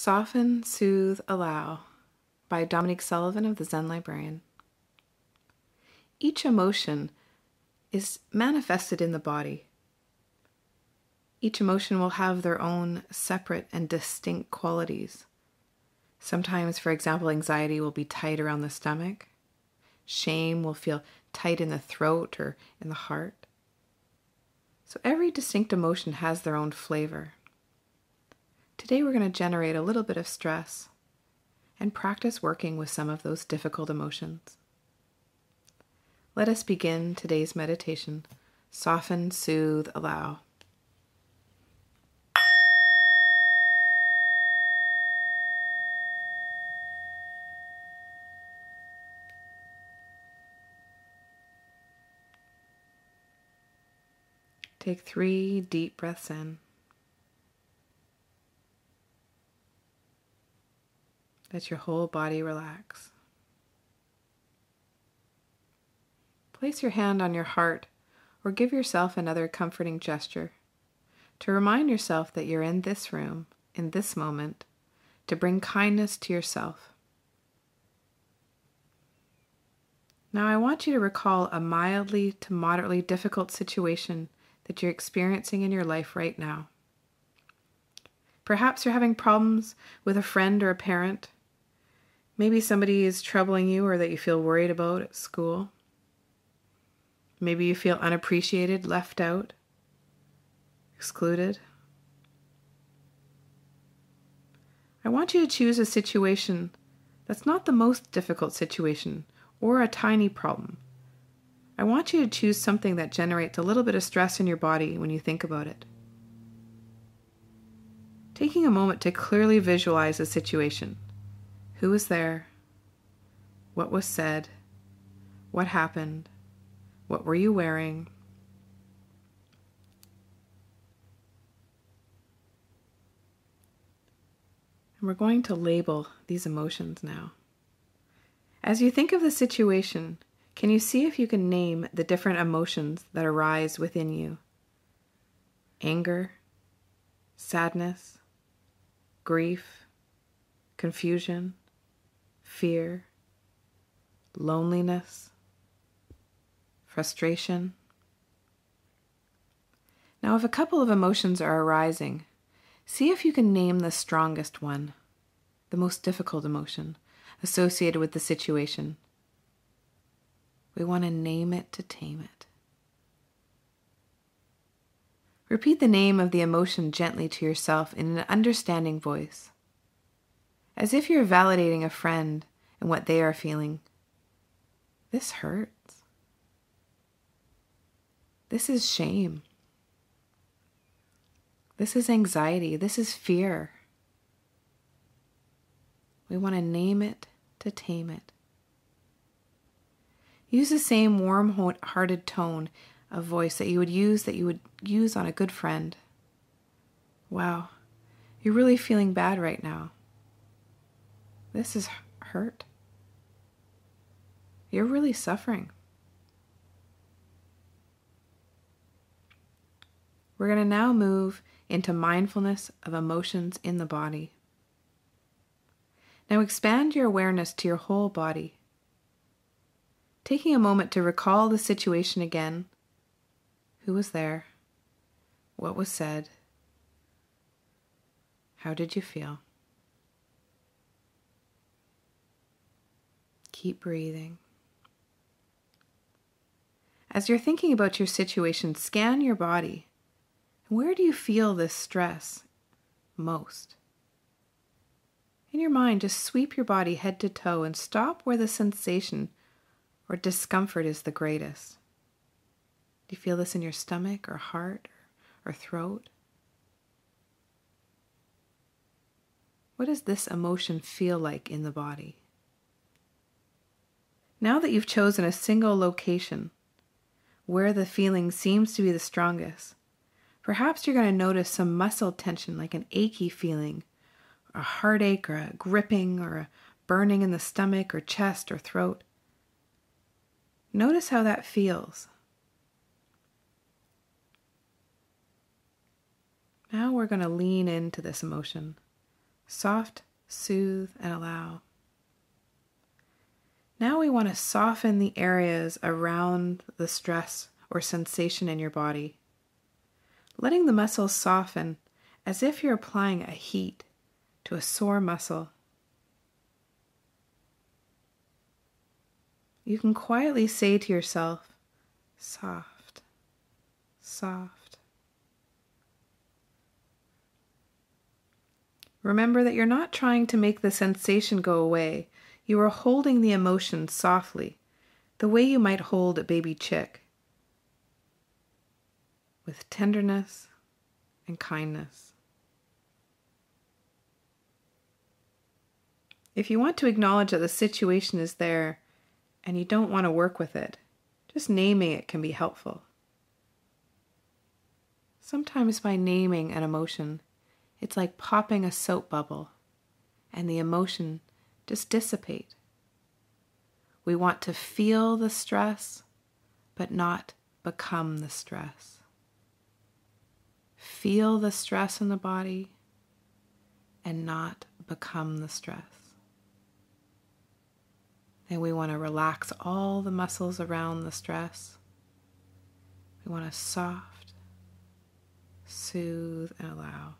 Soften, Soothe, Allow by Dominique Sullivan of the Zen Librarian. Each emotion is manifested in the body. Each emotion will have their own separate and distinct qualities. Sometimes, for example, anxiety will be tight around the stomach. Shame will feel tight in the throat or in the heart. So every distinct emotion has their own flavor. Today we're going to generate a little bit of stress and practice working with some of those difficult emotions. Let us begin today's meditation. Soften, soothe, allow. Take three deep breaths in. Let your whole body relax. Place your hand on your heart or give yourself another comforting gesture to remind yourself that you're in this room, in this moment, to bring kindness to yourself. Now, I want you to recall a mildly to moderately difficult situation that you're experiencing in your life right now. Perhaps you're having problems with a friend or a parent Maybe somebody is troubling you or that you feel worried about at school. Maybe you feel unappreciated, left out, excluded. I want you to choose a situation that's not the most difficult situation or a tiny problem. I want you to choose something that generates a little bit of stress in your body when you think about it. Taking a moment to clearly visualize the situation. Who was there? What was said? What happened? What were you wearing? And we're going to label these emotions now. As you think of the situation, can you see if you can name the different emotions that arise within you? Anger, sadness, grief, confusion, fear, loneliness, frustration. Now, if a couple of emotions are arising, see if you can name the strongest one, the most difficult emotion associated with the situation. We want to name it to tame it. Repeat the name of the emotion gently to yourself in an understanding voice as if you're validating a friend and what they are feeling. This hurts. This is shame. This is anxiety. This is fear. We want to name it to tame it. Use the same warm hearted tone of voice that you would use that you would use on a good friend. Wow, you're really feeling bad right now. This is hurt. You're really suffering. We're going to now move into mindfulness of emotions in the body. Now expand your awareness to your whole body. Taking a moment to recall the situation again. Who was there? What was said? How did you feel? Keep breathing. As you're thinking about your situation, scan your body. Where do you feel this stress most? In your mind, just sweep your body head to toe and stop where the sensation or discomfort is the greatest. Do you feel this in your stomach or heart or, or throat? What does this emotion feel like in the body? Now that you've chosen a single location where the feeling seems to be the strongest, perhaps you're going to notice some muscle tension, like an achy feeling, a heartache, or a gripping, or a burning in the stomach, or chest, or throat. Notice how that feels. Now we're going to lean into this emotion. Soft, soothe, and allow. Now we want to soften the areas around the stress or sensation in your body. Letting the muscles soften as if you're applying a heat to a sore muscle. You can quietly say to yourself, soft, soft. Remember that you're not trying to make the sensation go away. You are holding the emotion softly, the way you might hold a baby chick, with tenderness and kindness. If you want to acknowledge that the situation is there and you don't want to work with it, just naming it can be helpful. Sometimes by naming an emotion, it's like popping a soap bubble and the emotion just dissipate. We want to feel the stress, but not become the stress. Feel the stress in the body and not become the stress. Then we want to relax all the muscles around the stress. We want to soft, soothe, and allow.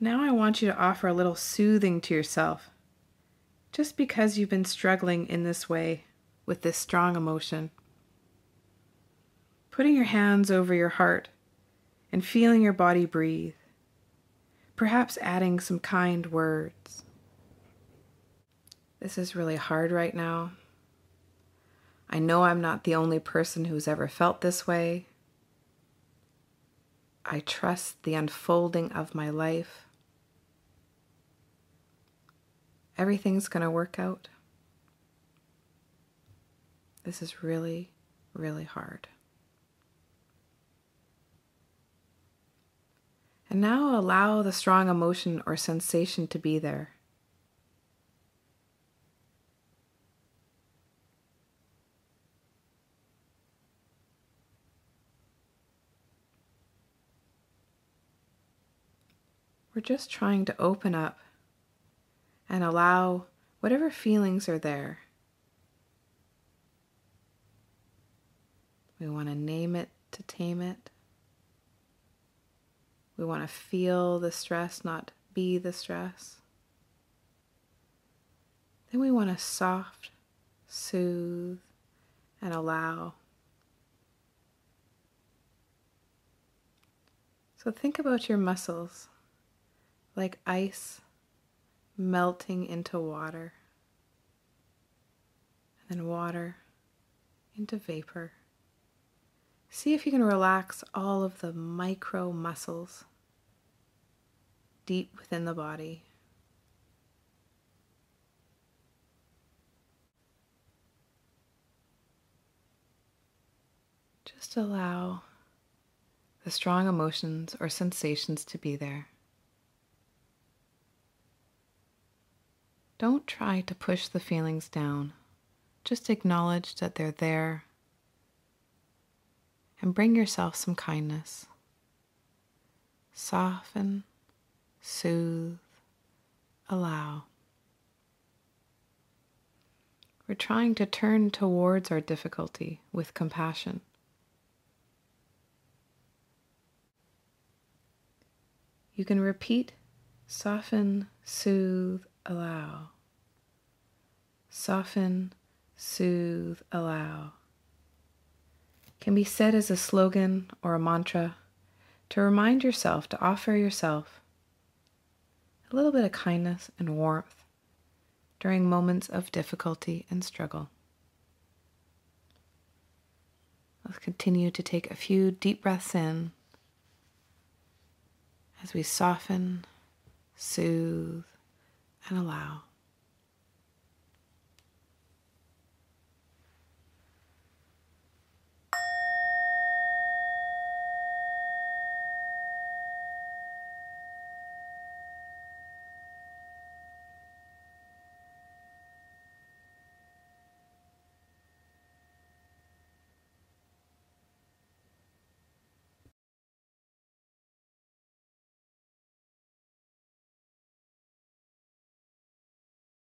Now I want you to offer a little soothing to yourself. Just because you've been struggling in this way with this strong emotion. Putting your hands over your heart and feeling your body breathe perhaps adding some kind words. This is really hard right now. I know I'm not the only person who's ever felt this way. I trust the unfolding of my life. Everything's going to work out. This is really, really hard. And now allow the strong emotion or sensation to be there. We're just trying to open up and allow whatever feelings are there. We want to name it to tame it. We want to feel the stress, not be the stress. Then we want to soft, soothe, and allow. So think about your muscles like ice melting into water, and then water into vapor. See if you can relax all of the micro muscles deep within the body. Just allow the strong emotions or sensations to be there. Don't try to push the feelings down. Just acknowledge that they're there and bring yourself some kindness. Soften, soothe, allow. We're trying to turn towards our difficulty with compassion. You can repeat soften, soothe, allow. Soften, soothe, allow can be said as a slogan or a mantra to remind yourself to offer yourself a little bit of kindness and warmth during moments of difficulty and struggle. Let's continue to take a few deep breaths in as we soften, soothe, and allow.